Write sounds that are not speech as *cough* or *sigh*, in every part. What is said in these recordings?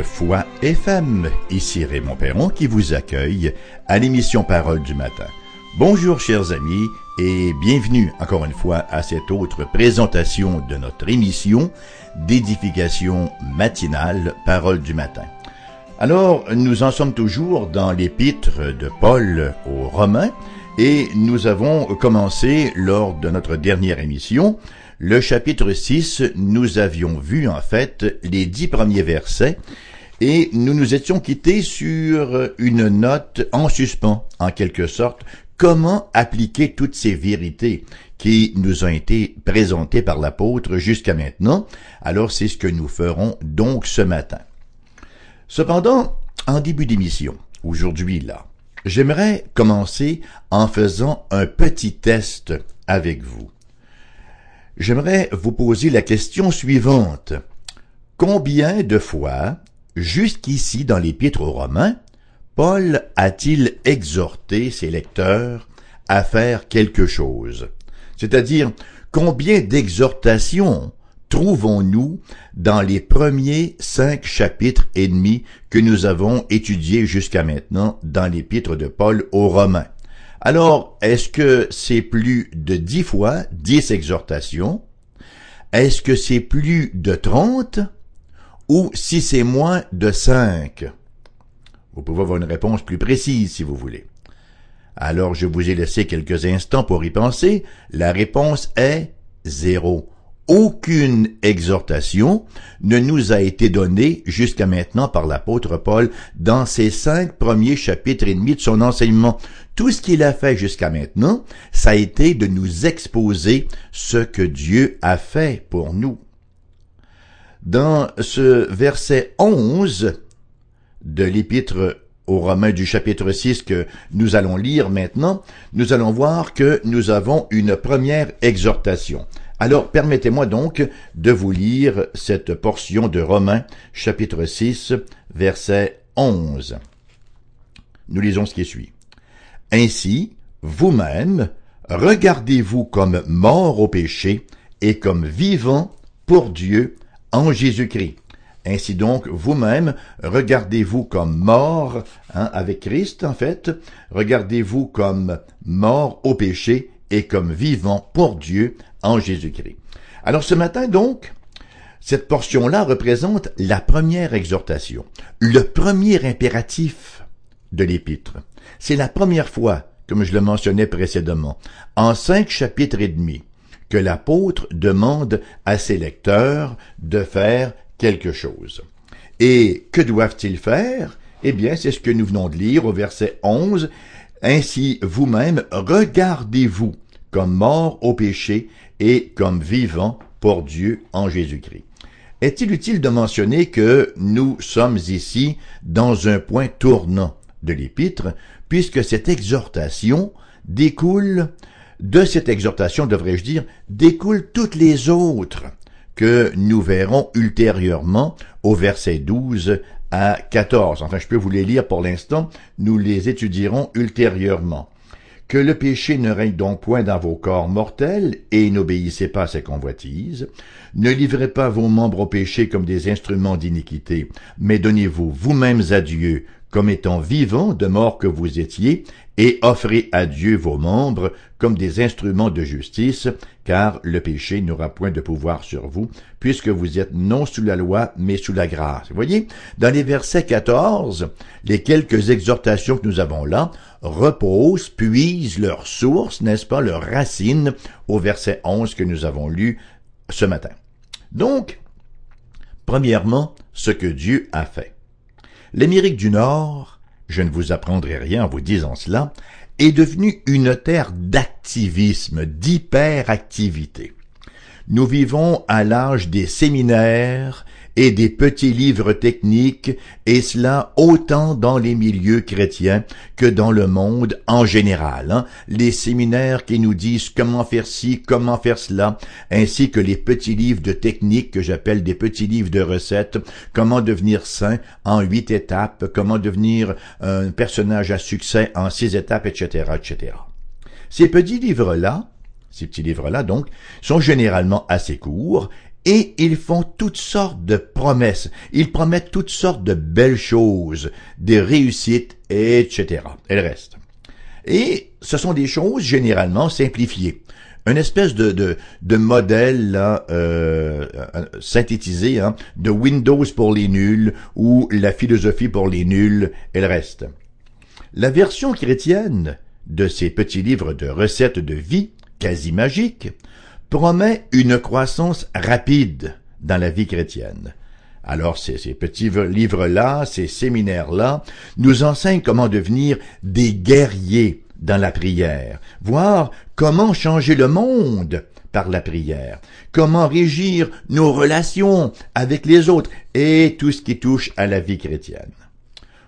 de Foi FM. Ici Raymond Perron qui vous accueille à l'émission Parole du matin. Bonjour chers amis et bienvenue encore une fois à cette autre présentation de notre émission d'édification matinale Parole du matin. Alors, nous en sommes toujours dans l'épître de Paul aux Romains et nous avons commencé lors de notre dernière émission le chapitre 6, nous avions vu en fait les dix premiers versets et nous nous étions quittés sur une note en suspens, en quelque sorte, comment appliquer toutes ces vérités qui nous ont été présentées par l'apôtre jusqu'à maintenant? Alors c'est ce que nous ferons donc ce matin. Cependant, en début d'émission, aujourd'hui là, j'aimerais commencer en faisant un petit test avec vous j'aimerais vous poser la question suivante. Combien de fois, jusqu'ici dans l'Épître aux Romains, Paul a-t-il exhorté ses lecteurs à faire quelque chose? C'est-à-dire, combien d'exhortations trouvons-nous dans les premiers cinq chapitres et demi que nous avons étudiés jusqu'à maintenant dans l'Épître de Paul aux Romains? Alors, est-ce que c'est plus de dix fois, dix exhortations? Est-ce que c'est plus de trente? Ou si c'est moins de cinq? Vous pouvez avoir une réponse plus précise si vous voulez. Alors, je vous ai laissé quelques instants pour y penser. La réponse est zéro aucune exhortation ne nous a été donnée jusqu'à maintenant par l'apôtre Paul dans ces cinq premiers chapitres et demi de son enseignement. Tout ce qu'il a fait jusqu'à maintenant, ça a été de nous exposer ce que Dieu a fait pour nous. Dans ce verset 11 de l'épître aux Romains du chapitre 6 que nous allons lire maintenant, nous allons voir que nous avons une première exhortation. Alors permettez-moi donc de vous lire cette portion de Romains chapitre 6 verset 11. Nous lisons ce qui suit. Ainsi, vous-même, regardez-vous comme morts au péché et comme vivants pour Dieu en Jésus-Christ. Ainsi donc, vous-même, regardez-vous comme morts, hein, avec Christ en fait, regardez-vous comme morts au péché et comme vivants pour Dieu en Jésus-Christ. Alors ce matin donc, cette portion-là représente la première exhortation, le premier impératif de l'épître. C'est la première fois, comme je le mentionnais précédemment, en cinq chapitres et demi, que l'apôtre demande à ses lecteurs de faire quelque chose. Et que doivent-ils faire? Eh bien, c'est ce que nous venons de lire au verset 11. Ainsi, vous-même, regardez-vous comme mort au péché et comme vivant pour Dieu en Jésus-Christ. Est-il utile de mentionner que nous sommes ici dans un point tournant de l'épître, puisque cette exhortation découle, de cette exhortation, devrais-je dire, découle toutes les autres que nous verrons ultérieurement au verset 12 à 14. Enfin, je peux vous les lire pour l'instant, nous les étudierons ultérieurement. Que le péché ne règne donc point dans vos corps mortels, et n'obéissez pas à ses convoitises. Ne livrez pas vos membres au péché comme des instruments d'iniquité, mais donnez-vous vous-mêmes à Dieu comme étant vivants de mort que vous étiez, et offrez à Dieu vos membres comme des instruments de justice, car le péché n'aura point de pouvoir sur vous, puisque vous êtes non sous la loi, mais sous la grâce. Vous voyez, dans les versets 14, les quelques exhortations que nous avons là reposent, puisent leur source, n'est-ce pas, leur racine, au verset 11 que nous avons lu ce matin. Donc, premièrement, ce que Dieu a fait. L'Amérique du Nord, je ne vous apprendrai rien en vous disant cela, est devenue une terre d'activisme, d'hyperactivité. Nous vivons à l'âge des séminaires et des petits livres techniques, et cela autant dans les milieux chrétiens que dans le monde en général. Hein. Les séminaires qui nous disent comment faire ci, comment faire cela, ainsi que les petits livres de techniques que j'appelle des petits livres de recettes, comment devenir saint en huit étapes, comment devenir un personnage à succès en six étapes, etc., etc. Ces petits livres-là, ces petits livres-là, donc, sont généralement assez courts et ils font toutes sortes de promesses. Ils promettent toutes sortes de belles choses, des réussites, etc. Elles restent. Et ce sont des choses généralement simplifiées. Une espèce de, de, de modèle euh, synthétisé hein, de Windows pour les nuls ou la philosophie pour les nuls, elle reste. La version chrétienne de ces petits livres de recettes de vie, quasi magiques, promet une croissance rapide dans la vie chrétienne. Alors ces, petits livres-là, ces séminaires-là, nous enseignent comment devenir des guerriers dans la prière, voir comment changer le monde par la prière, comment régir nos relations avec les autres et tout ce qui touche à la vie chrétienne.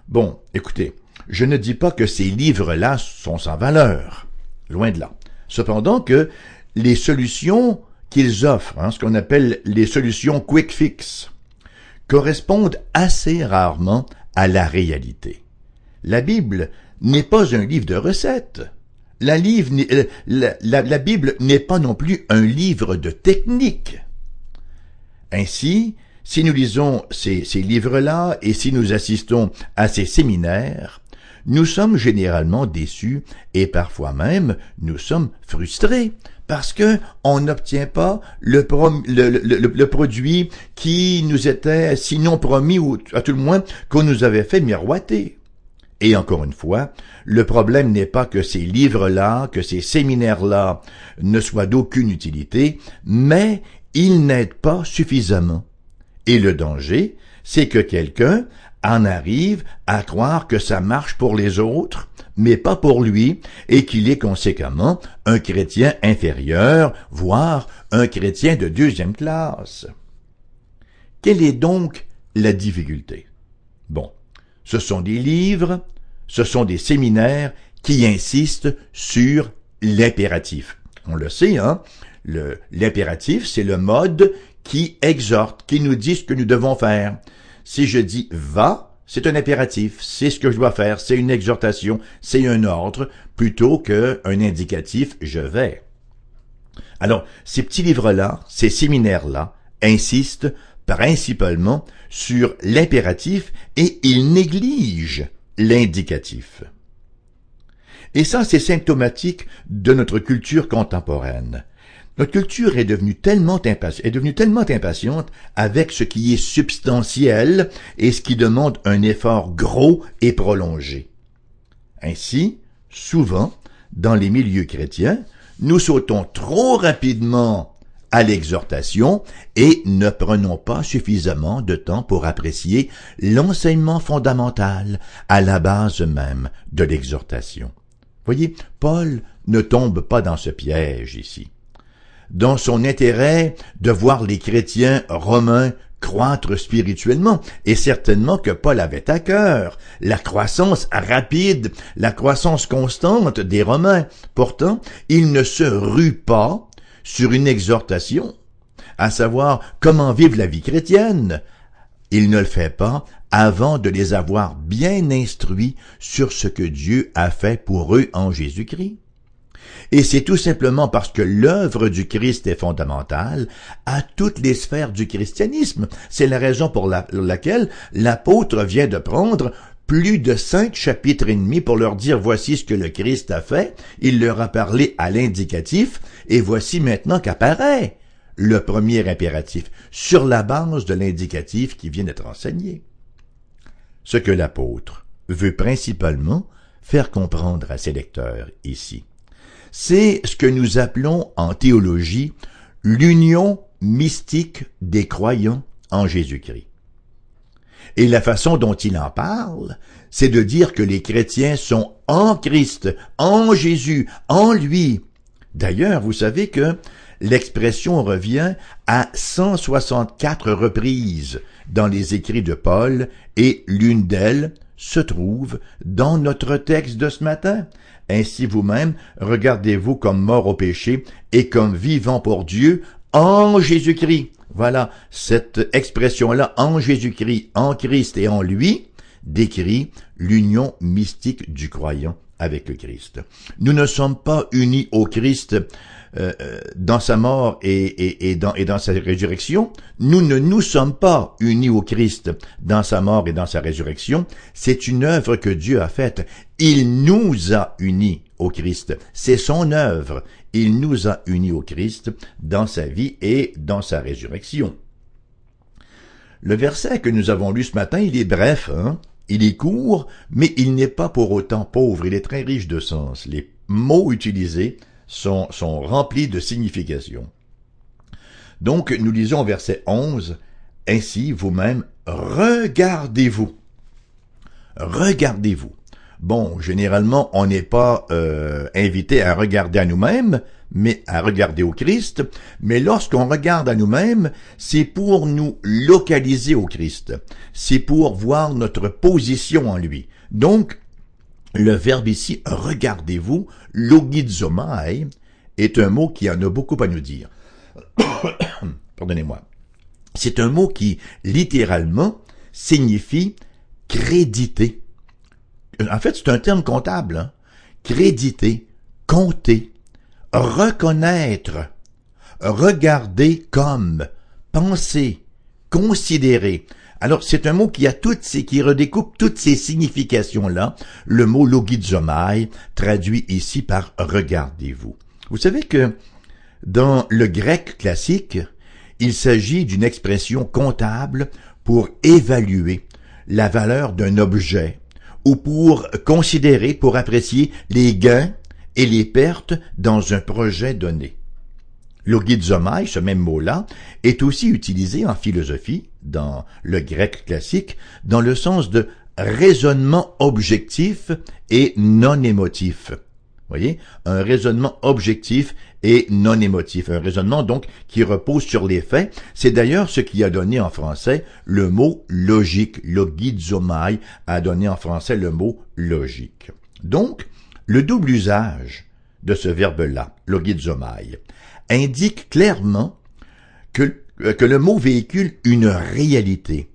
Bon, écoutez, je ne dis pas que ces livres-là sont sans valeur, loin de là. Cependant que les solutions qu'ils offrent, hein, ce qu'on appelle les solutions quick fix, correspondent assez rarement à la réalité. La Bible n'est pas un livre de recettes. La, euh, Bible n'est pas non plus un livre de techniques. Ainsi, si nous lisons ces livres-là et si nous assistons à ces séminaires, nous sommes généralement déçus et parfois même nous sommes frustrés parce que on n'obtient pas le, produit qui nous était sinon promis ou à tout le moins qu'on nous avait fait miroiter. Et encore une fois, le problème n'est pas que ces livres-là, que ces séminaires-là ne soient d'aucune utilité, mais ils n'aident pas suffisamment. Et le danger, c'est que quelqu'un en arrive à croire que ça marche pour les autres, mais pas pour lui, et qu'il est conséquemment un chrétien inférieur, voire un chrétien de deuxième classe. Quelle est donc la difficulté? Bon, ce sont des livres, ce sont des séminaires qui insistent sur l'impératif. On le sait, hein L'impératif, c'est le mode qui exhorte, qui nous dit ce que nous devons faire. Si je dis va, c'est un impératif, c'est ce que je dois faire, c'est une exhortation, c'est un ordre, plutôt qu'un indicatif je vais. Alors, ces petits livres-là, ces séminaires-là, insistent principalement sur l'impératif et ils négligent l'indicatif. Et ça, c'est symptomatique de notre culture contemporaine. Notre culture est devenue tellement impatiente, avec ce qui est substantiel et ce qui demande un effort gros et prolongé. Ainsi, souvent, dans les milieux chrétiens, nous sautons trop rapidement à l'exhortation et ne prenons pas suffisamment de temps pour apprécier l'enseignement fondamental à la base même de l'exhortation. Voyez, Paul ne tombe pas dans ce piège ici dans son intérêt de voir les chrétiens romains croître spirituellement, et certainement que Paul avait à cœur la croissance rapide, la croissance constante des Romains. Pourtant, il ne se rue pas sur une exhortation, à savoir comment vivre la vie chrétienne. Il ne le fait pas avant de les avoir bien instruits sur ce que Dieu a fait pour eux en Jésus-Christ. Et c'est tout simplement parce que l'œuvre du Christ est fondamentale à toutes les sphères du christianisme. C'est la raison pour laquelle l'apôtre vient de prendre plus de cinq chapitres et demi pour leur dire voici ce que le Christ a fait. Il leur a parlé à l'indicatif et voici maintenant qu'apparaît le premier impératif sur la base de l'indicatif qui vient d'être enseigné. Ce que l'apôtre veut principalement faire comprendre à ses lecteurs ici, c'est ce que nous appelons en théologie l'union mystique des croyants en Jésus-Christ. Et la façon dont il en parle, c'est de dire que les chrétiens sont en Christ, en Jésus, en lui. D'ailleurs, vous savez que l'expression revient à 164 reprises dans les écrits de Paul et l'une d'elles se trouve dans notre texte de ce matin. Ainsi vous-même, regardez-vous comme mort au péché et comme vivant pour Dieu en Jésus-Christ. Voilà, cette expression-là, en Jésus-Christ, en Christ et en lui, décrit l'union mystique du croyant avec le Christ. Nous ne sommes pas unis au Christ euh, euh, dans sa mort et, et, dans, et dans sa résurrection. Nous ne nous sommes pas unis au Christ dans sa mort et dans sa résurrection. C'est une œuvre que Dieu a faite. Il nous a unis au Christ. C'est son œuvre. Il nous a unis au Christ dans sa vie et dans sa résurrection. Le verset que nous avons lu ce matin, il est bref, hein? Il est court, mais il n'est pas pour autant pauvre, il est très riche de sens. Les mots utilisés sont, remplis de signification. Donc, nous lisons verset 11, Ainsi, vous-même, regardez-vous. Regardez-vous. Bon, généralement, on n'est pas euh, invité à regarder à nous-mêmes, mais à regarder au Christ. Mais lorsqu'on regarde à nous-mêmes, c'est pour nous localiser au Christ. C'est pour voir notre position en lui. Donc, le verbe ici, regardez-vous, logizomai, est un mot qui en a beaucoup à nous dire. *coughs* Pardonnez-moi. C'est un mot qui, littéralement, signifie créditer en fait, c'est un terme comptable. Hein? Créditer, compter, reconnaître, regarder comme, penser, considérer. Alors, c'est un mot qui a toutes ces, qui redécoupe toutes ces significations-là. Le mot logizomai, traduit ici par regardez-vous. Vous savez que dans le grec classique, il s'agit d'une expression comptable pour évaluer la valeur d'un objet ou pour considérer, pour apprécier les gains et les pertes dans un projet donné. Logizomai, ce même mot-là, est aussi utilisé en philosophie, dans le grec classique, dans le sens de raisonnement objectif et non émotif voyez, un raisonnement objectif et non émotif, un raisonnement donc qui repose sur les faits. C'est d'ailleurs ce qui a donné en français le mot logique. Logizomai a donné en français le mot logique. Donc, le double usage de ce verbe-là, logizomai, indique clairement que, que le mot véhicule une réalité,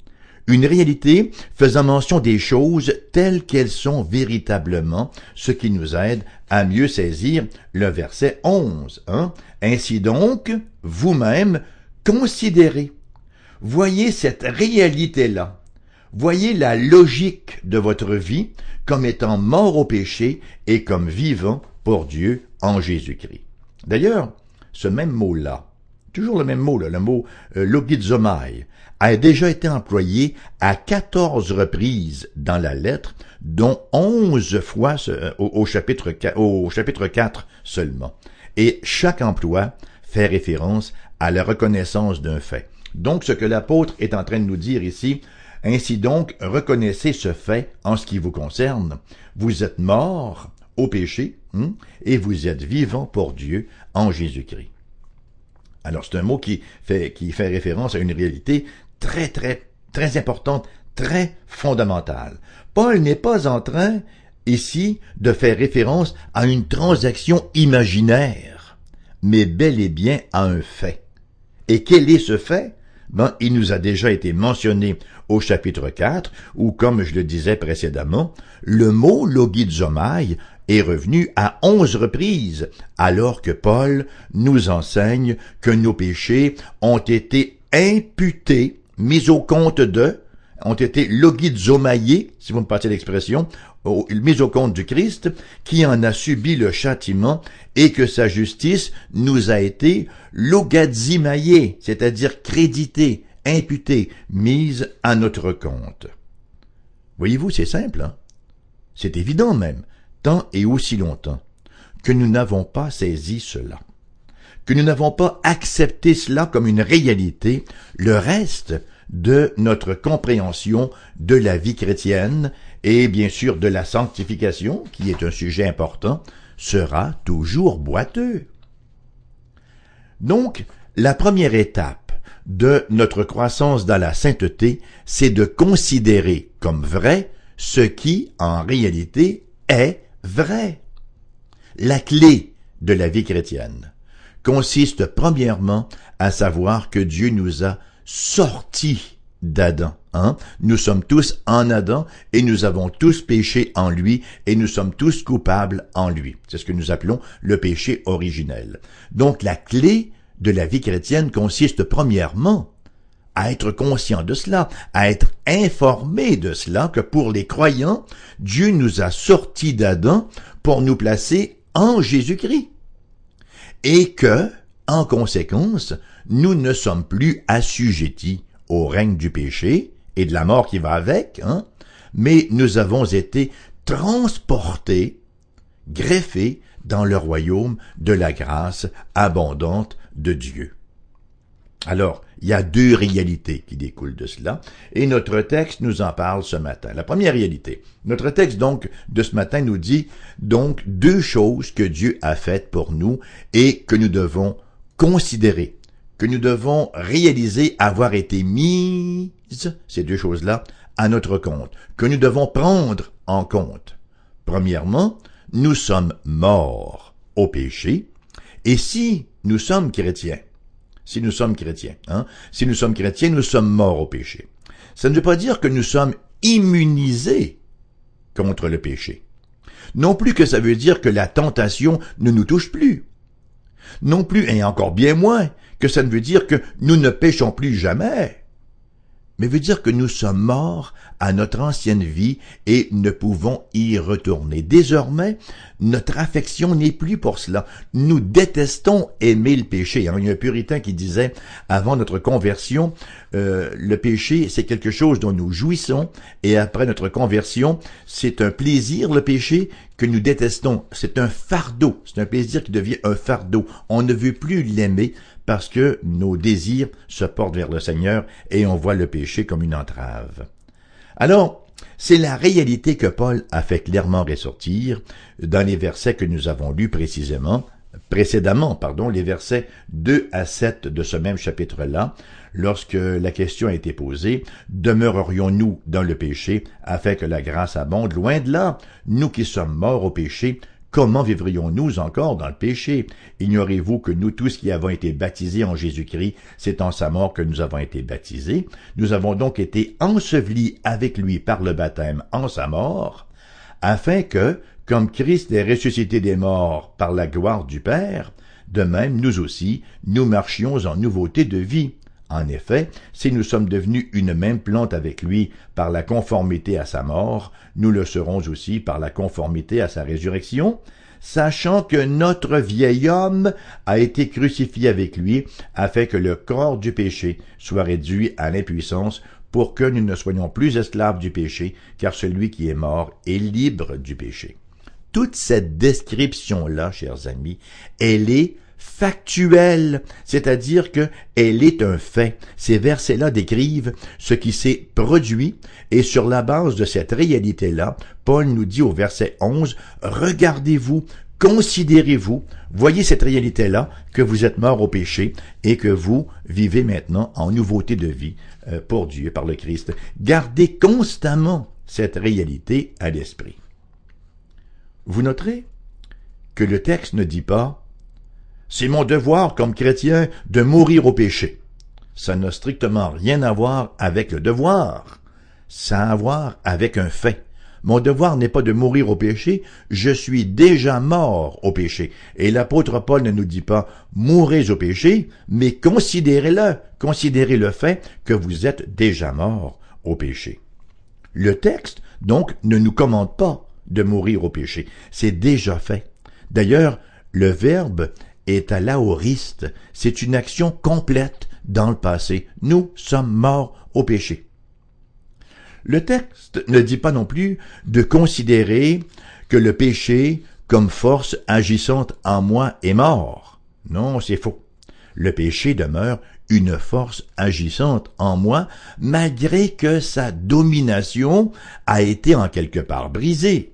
une réalité faisant mention des choses telles qu'elles sont véritablement, ce qui nous aide à mieux saisir le verset 11. Hein? Ainsi donc, vous-même, considérez, voyez cette réalité-là, voyez la logique de votre vie comme étant mort au péché et comme vivant pour Dieu en Jésus-Christ. D'ailleurs, ce même mot-là, toujours le même mot, le mot euh, a déjà été employé à 14 reprises dans la lettre, dont 11 fois euh, au, chapitre, au chapitre 4 seulement. Et chaque emploi fait référence à la reconnaissance d'un fait. Donc ce que l'apôtre est en train de nous dire ici, ainsi donc reconnaissez ce fait en ce qui vous concerne. Vous êtes mort au péché hein, et vous êtes vivant pour Dieu en Jésus-Christ. Alors c'est un mot qui fait, référence à une réalité très, très, très importante, très fondamentale. Paul n'est pas en train, ici, de faire référence à une transaction imaginaire, mais bel et bien à un fait. Et quel est ce fait? Ben, il nous a déjà été mentionné au chapitre 4, où, comme je le disais précédemment, le mot logizomai est revenu à onze reprises, alors que Paul nous enseigne que nos péchés ont été imputés mis au compte de, ont été logizomaillés, si vous me passez l'expression, mis au compte du Christ, qui en a subi le châtiment, et que sa justice nous a été logazimaillée, c'est-à-dire créditée, imputée, mise à notre compte. Voyez-vous, c'est simple, hein? C'est évident même, et aussi longtemps que nous n'avons pas saisi cela que nous n'avons pas accepté cela comme une réalité, le reste de notre compréhension de la vie chrétienne et bien sûr de la sanctification, qui est un sujet important, sera toujours boiteux. Donc, la première étape de notre croissance dans la sainteté, c'est de considérer comme vrai ce qui, en réalité, est vrai. La clé de la vie chrétienne consiste premièrement à savoir que Dieu nous a sortis d'Adam. Hein? Nous sommes tous en Adam et nous avons tous péché en lui et nous sommes tous coupables en lui. C'est ce que nous appelons le péché originel. Donc la clé de la vie chrétienne consiste premièrement à être conscient de cela, à être informé de cela, que pour les croyants, Dieu nous a sortis d'Adam pour nous placer en Jésus-Christ. Et que, en conséquence, nous ne sommes plus assujettis au règne du péché et de la mort qui va avec, hein, mais nous avons été transportés, greffés dans le royaume de la grâce abondante de Dieu. Alors, il y a deux réalités qui découlent de cela, et notre texte nous en parle ce matin. La première réalité, notre texte donc de ce matin nous dit donc deux choses que Dieu a faites pour nous et que nous devons considérer, que nous devons réaliser avoir été mises, ces deux choses-là, à notre compte, que nous devons prendre en compte. Premièrement, nous sommes morts au péché, et si nous sommes chrétiens, si nous sommes chrétiens. Hein? Si nous sommes chrétiens, nous sommes morts au péché. Ça ne veut pas dire que nous sommes immunisés contre le péché. Non plus que ça veut dire que la tentation ne nous touche plus. Non plus, et encore bien moins, que ça ne veut dire que nous ne péchons plus jamais mais veut dire que nous sommes morts à notre ancienne vie et ne pouvons y retourner. Désormais, notre affection n'est plus pour cela. Nous détestons aimer le péché. Il y a un puritain qui disait, avant notre conversion, euh, le péché, c'est quelque chose dont nous jouissons, et après notre conversion, c'est un plaisir, le péché, que nous détestons. C'est un fardeau. C'est un plaisir qui devient un fardeau. On ne veut plus l'aimer parce que nos désirs se portent vers le Seigneur et on voit le péché comme une entrave. Alors, c'est la réalité que Paul a fait clairement ressortir dans les versets que nous avons lus précisément, précédemment, pardon, les versets 2 à 7 de ce même chapitre-là, lorsque la question a été posée, demeurerions-nous dans le péché afin que la grâce abonde? Loin de là, nous qui sommes morts au péché, Comment vivrions-nous encore dans le péché? Ignorez-vous que nous tous qui avons été baptisés en Jésus-Christ, c'est en sa mort que nous avons été baptisés. Nous avons donc été ensevelis avec lui par le baptême en sa mort, afin que, comme Christ est ressuscité des morts par la gloire du Père, de même nous aussi, nous marchions en nouveauté de vie. En effet, si nous sommes devenus une même plante avec lui par la conformité à sa mort, nous le serons aussi par la conformité à sa résurrection, sachant que notre vieil homme a été crucifié avec lui, afin que le corps du péché soit réduit à l'impuissance, pour que nous ne soyons plus esclaves du péché, car celui qui est mort est libre du péché. Toute cette description-là, chers amis, elle est factuelle, c'est-à-dire que elle est un fait. Ces versets-là décrivent ce qui s'est produit et sur la base de cette réalité-là, Paul nous dit au verset 11, regardez-vous, considérez-vous, voyez cette réalité-là, que vous êtes mort au péché et que vous vivez maintenant en nouveauté de vie euh, pour Dieu par le Christ. Gardez constamment cette réalité à l'esprit. Vous noterez que le texte ne dit pas c'est mon devoir comme chrétien de mourir au péché. Ça n'a strictement rien à voir avec le devoir. Ça a à voir avec un fait. Mon devoir n'est pas de mourir au péché, je suis déjà mort au péché. Et l'apôtre Paul ne nous dit pas mourrez au péché, mais considérez-le, considérez le fait que vous êtes déjà mort au péché. Le texte, donc, ne nous commande pas de mourir au péché. C'est déjà fait. D'ailleurs, le verbe est à l'aoriste. C'est une action complète dans le passé. Nous sommes morts au péché. Le texte ne dit pas non plus de considérer que le péché, comme force agissante en moi, est mort. Non, c'est faux. Le péché demeure une force agissante en moi, malgré que sa domination a été en quelque part brisée.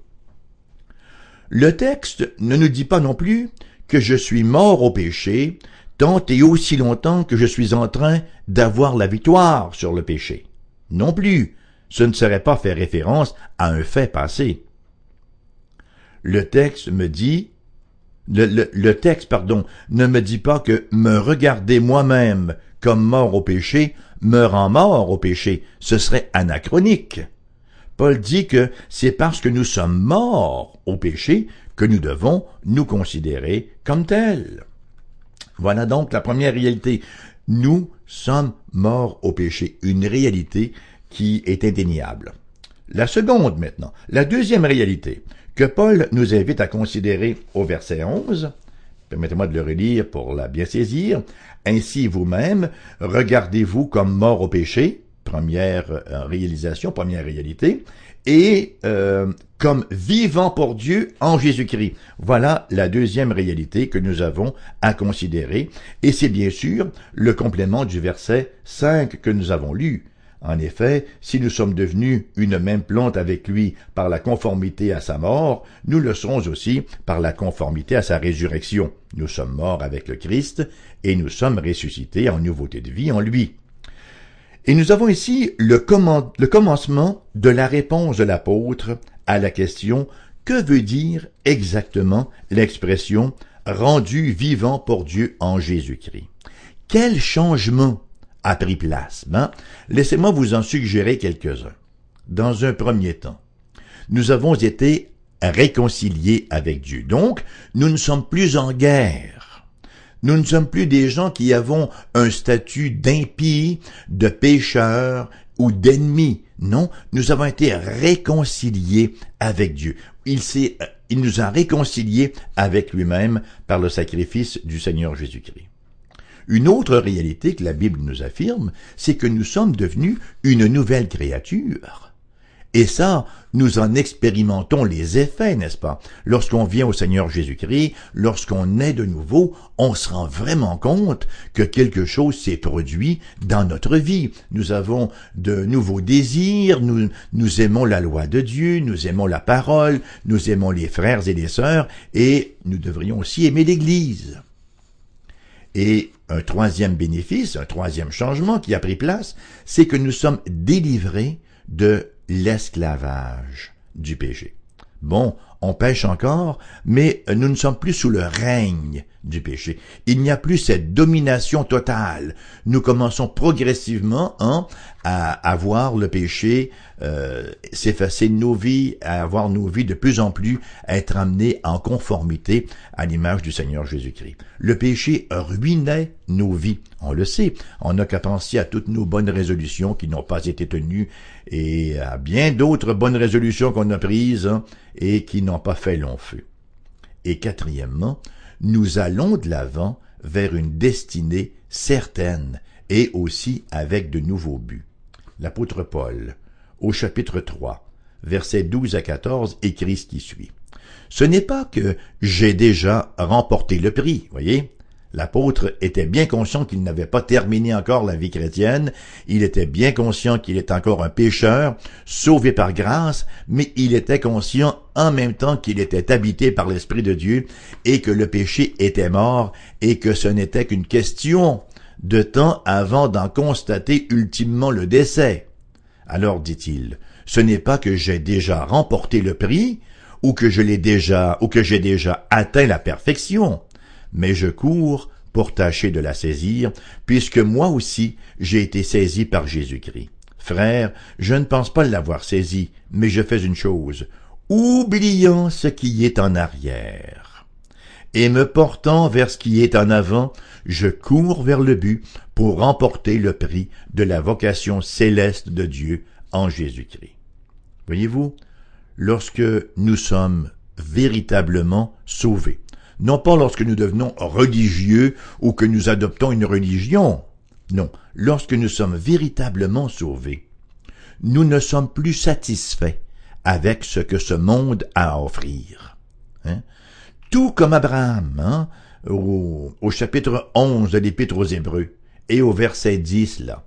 Le texte ne nous dit pas non plus que je suis mort au péché, tant et aussi longtemps que je suis en train d'avoir la victoire sur le péché. Non plus, ce ne serait pas faire référence à un fait passé. Le texte me dit, le, texte, pardon, ne me dit pas que me regarder moi-même comme mort au péché, meurant mort au péché. Ce serait anachronique. Paul dit que c'est parce que nous sommes morts au péché que nous devons nous considérer comme tels. Voilà donc la première réalité. Nous sommes morts au péché, une réalité qui est indéniable. La seconde maintenant, la deuxième réalité que Paul nous invite à considérer au verset 11, permettez-moi de le relire pour la bien saisir, ainsi vous-même, regardez-vous comme morts au péché, première euh, réalisation, première réalité, et euh, comme vivant pour Dieu en Jésus-Christ. Voilà la deuxième réalité que nous avons à considérer, et c'est bien sûr le complément du verset 5 que nous avons lu. En effet, si nous sommes devenus une même plante avec lui par la conformité à sa mort, nous le serons aussi par la conformité à sa résurrection. Nous sommes morts avec le Christ et nous sommes ressuscités en nouveauté de vie en lui. Et nous avons ici le, commencement de la réponse de l'apôtre à la question que veut dire exactement l'expression rendu vivant pour Dieu en Jésus-Christ. Quel changement a pris place? Ben, Laissez-moi vous en suggérer quelques-uns. Dans un premier temps, nous avons été réconciliés avec Dieu. Donc, nous ne sommes plus en guerre. Nous ne sommes plus des gens qui avons un statut d'impie, de pécheurs ou d'ennemis. Non, nous avons été réconciliés avec Dieu. Il s'est, il nous a réconciliés avec lui-même par le sacrifice du Seigneur Jésus-Christ. Une autre réalité que la Bible nous affirme, c'est que nous sommes devenus une nouvelle créature. Et ça, nous en expérimentons les effets, n'est-ce pas? Lorsqu'on vient au Seigneur Jésus-Christ, lorsqu'on est de nouveau, on se rend vraiment compte que quelque chose s'est produit dans notre vie. Nous avons de nouveaux désirs, nous, nous aimons la loi de Dieu, nous aimons la parole, nous aimons les frères et les sœurs, et nous devrions aussi aimer l'Église. Et un troisième bénéfice, un troisième changement qui a pris place, c'est que nous sommes délivrés de l'esclavage du péché. Bon, on pêche encore, mais nous ne sommes plus sous le règne du péché. Il n'y a plus cette domination totale. Nous commençons progressivement hein, à avoir le péché euh, s'effacer de nos vies, à avoir nos vies de plus en plus à être amenées en conformité à l'image du Seigneur Jésus-Christ. Le péché ruinait nos vies. On le sait. On n'a qu'à penser à toutes nos bonnes résolutions qui n'ont pas été tenues et à bien d'autres bonnes résolutions qu'on a prises hein, et qui n'ont pas fait long feu. Et quatrièmement, nous allons de l'avant vers une destinée certaine et aussi avec de nouveaux buts. L'apôtre Paul, au chapitre 3, versets 12 à 14, écrit ce qui suit. Ce n'est pas que j'ai déjà remporté le prix, voyez. L'apôtre était bien conscient qu'il n'avait pas terminé encore la vie chrétienne, il était bien conscient qu'il était encore un pécheur, sauvé par grâce, mais il était conscient en même temps qu'il était habité par l'Esprit de Dieu et que le péché était mort et que ce n'était qu'une question de temps avant d'en constater ultimement le décès. Alors dit-il, ce n'est pas que j'ai déjà remporté le prix, ou que je l'ai déjà, ou que j'ai déjà atteint la perfection, mais je cours pour tâcher de la saisir, puisque moi aussi j'ai été saisi par Jésus-Christ. Frère, je ne pense pas l'avoir saisi, mais je fais une chose, oubliant ce qui est en arrière, et me portant vers ce qui est en avant, je cours vers le but pour remporter le prix de la vocation céleste de Dieu en Jésus-Christ. Voyez-vous, lorsque nous sommes véritablement sauvés, non pas lorsque nous devenons religieux ou que nous adoptons une religion, non, lorsque nous sommes véritablement sauvés, nous ne sommes plus satisfaits avec ce que ce monde a à offrir. Hein? Tout comme Abraham, hein, au, chapitre 11 de l'Épître aux Hébreux, et au verset 10 là,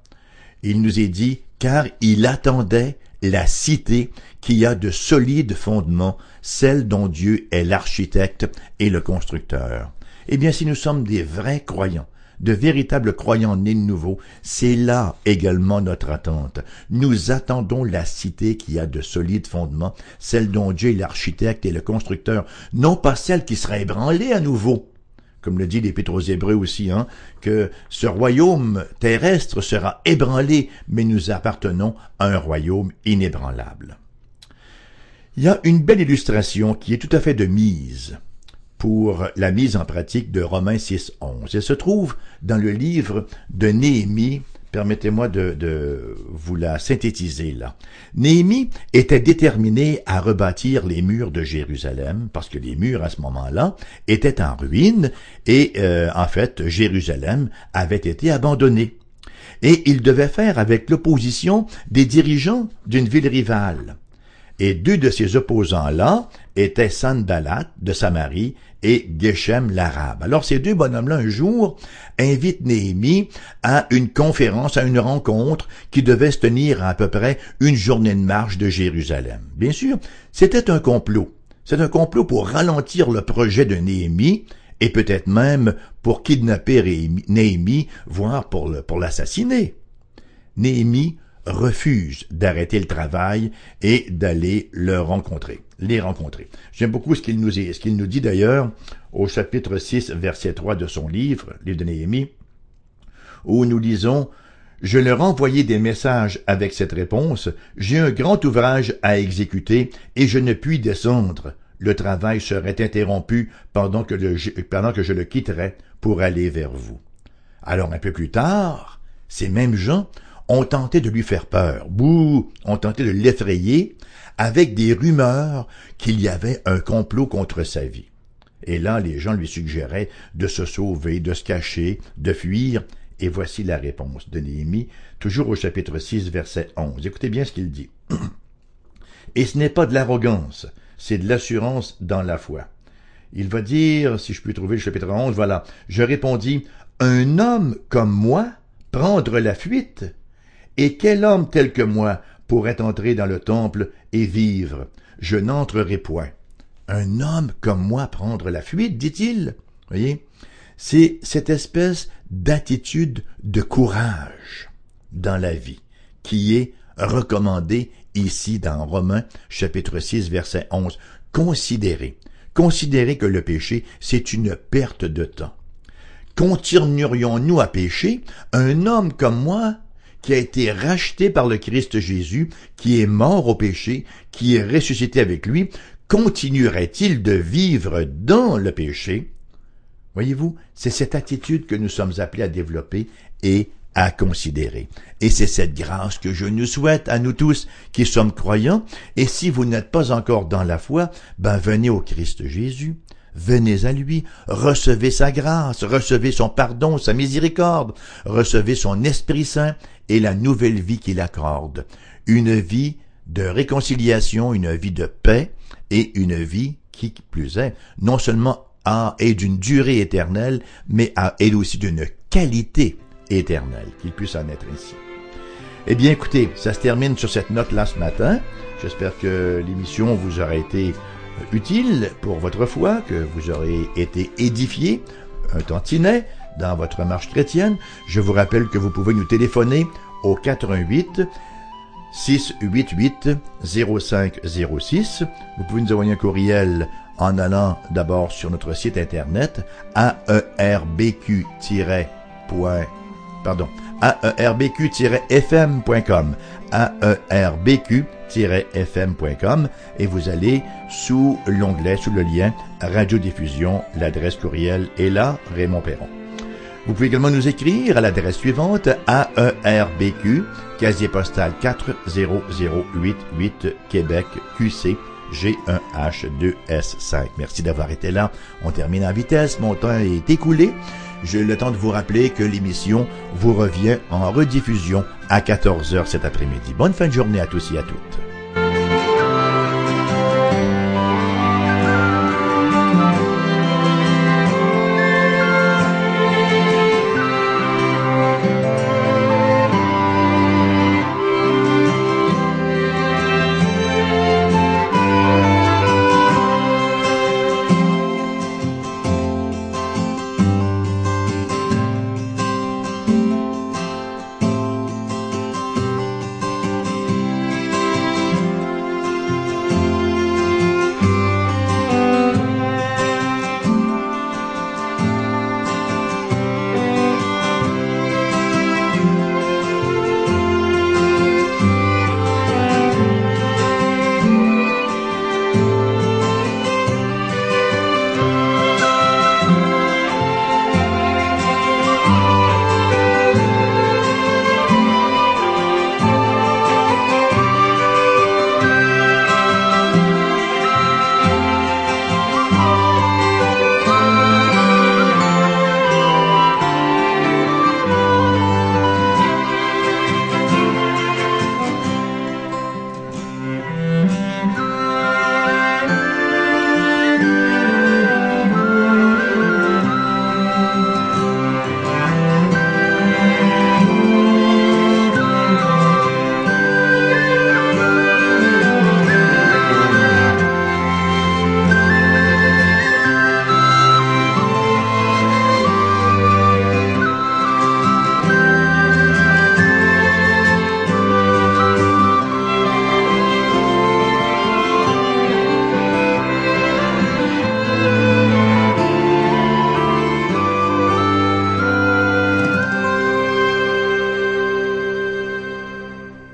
il nous est dit, car il attendait la cité qui a de solides fondements, celle dont Dieu est l'architecte et le constructeur. Eh bien, si nous sommes des vrais croyants, de véritables croyants nés de nouveau, c'est là également notre attente. Nous attendons la cité qui a de solides fondements, celle dont Dieu est l'architecte et le constructeur, non pas celle qui sera ébranlée à nouveau, comme le dit l'Épître aux Hébreux aussi, hein, que ce royaume terrestre sera ébranlé, mais nous appartenons à un royaume inébranlable. Il y a une belle illustration qui est tout à fait de mise pour la mise en pratique de Romains 6.11. Elle se trouve dans le livre de Néhémie. Permettez-moi de, vous la synthétiser là. Néhémie était déterminé à rebâtir les murs de Jérusalem parce que les murs à ce moment-là étaient en ruine et euh, en fait Jérusalem avait été abandonnée. Et il devait faire avec l'opposition des dirigeants d'une ville rivale. Et deux de ces opposants-là étaient Sanballat de Samarie et Geshem l'Arabe. Alors ces deux bonhommes-là, un jour, invitent Néhémie à une conférence, à une rencontre qui devait se tenir à, à peu près une journée de marche de Jérusalem. Bien sûr, c'était un complot. C'est un complot pour ralentir le projet de Néhémie et peut-être même pour kidnapper Néhémie, voire pour l'assassiner. Néhémie refuse d'arrêter le travail et d'aller le rencontrer, les rencontrer. J'aime beaucoup ce qu'il nous, ce qu'il nous dit d'ailleurs au chapitre 6, verset 3 de son livre, livre de Néhémie, où nous lisons je leur envoyé des messages avec cette réponse. J'ai un grand ouvrage à exécuter et je ne puis descendre. Le travail serait interrompu pendant que, pendant que je le quitterais pour aller vers vous. Alors un peu plus tard, ces mêmes gens ont tenté de lui faire peur, bouh, ont tenté de l'effrayer avec des rumeurs qu'il y avait un complot contre sa vie. Et là, les gens lui suggéraient de se sauver, de se cacher, de fuir, et voici la réponse de Néhémie, toujours au chapitre 6, verset 11. Écoutez bien ce qu'il dit. *clears throat* Et ce n'est pas de l'arrogance, c'est de l'assurance dans la foi. Il va dire, si je puis trouver le chapitre 11, voilà, je répondis, un homme comme moi prendre la fuite et quel homme tel que moi pourrait entrer dans le temple et vivre? Je n'entrerai point. Un homme comme moi prendre la fuite, dit-il. Voyez, c'est cette espèce d'attitude de courage dans la vie qui est recommandée ici dans Romains chapitre 6 verset 11. Considérez, considérez que le péché, c'est une perte de temps. Continuerions-nous à pécher? Un homme comme moi qui a été racheté par le Christ Jésus, qui est mort au péché, qui est ressuscité avec lui, continuerait-il de vivre dans le péché? Voyez-vous, c'est cette attitude que nous sommes appelés à développer et à considérer. Et c'est cette grâce que je nous souhaite à nous tous qui sommes croyants. Et si vous n'êtes pas encore dans la foi, ben venez au Christ Jésus venez à lui, recevez sa grâce, recevez son pardon, sa miséricorde, recevez son Esprit Saint et la nouvelle vie qu'il accorde. Une vie de réconciliation, une vie de paix et une vie qui plus est, non seulement a, est d'une durée éternelle, mais a, est aussi d'une qualité éternelle, qu'il puisse en être ainsi. Eh bien, écoutez, ça se termine sur cette note-là ce matin. J'espère que l'émission vous aura été utile pour votre foi, que vous aurez été édifié un tantinet dans votre marche chrétienne. Je vous rappelle que vous pouvez nous téléphoner au 88 688 0506. Vous pouvez nous envoyer un courriel en allant d'abord sur notre site internet aerbq- pardon aerbq-fm.com aerbq-fm.com et vous allez sous l'onglet, sous le lien Radiodiffusion, l'adresse courriel est là, Raymond Perron. Vous pouvez également nous écrire à l'adresse suivante AERBQ, casier postal 40088 Québec QC G1H2S5. Merci d'avoir été là. On termine en vitesse. Mon temps est écoulé. J'ai le temps de vous rappeler que l'émission vous revient en rediffusion à 14h cet après-midi. Bonne fin de journée à tous et à toutes.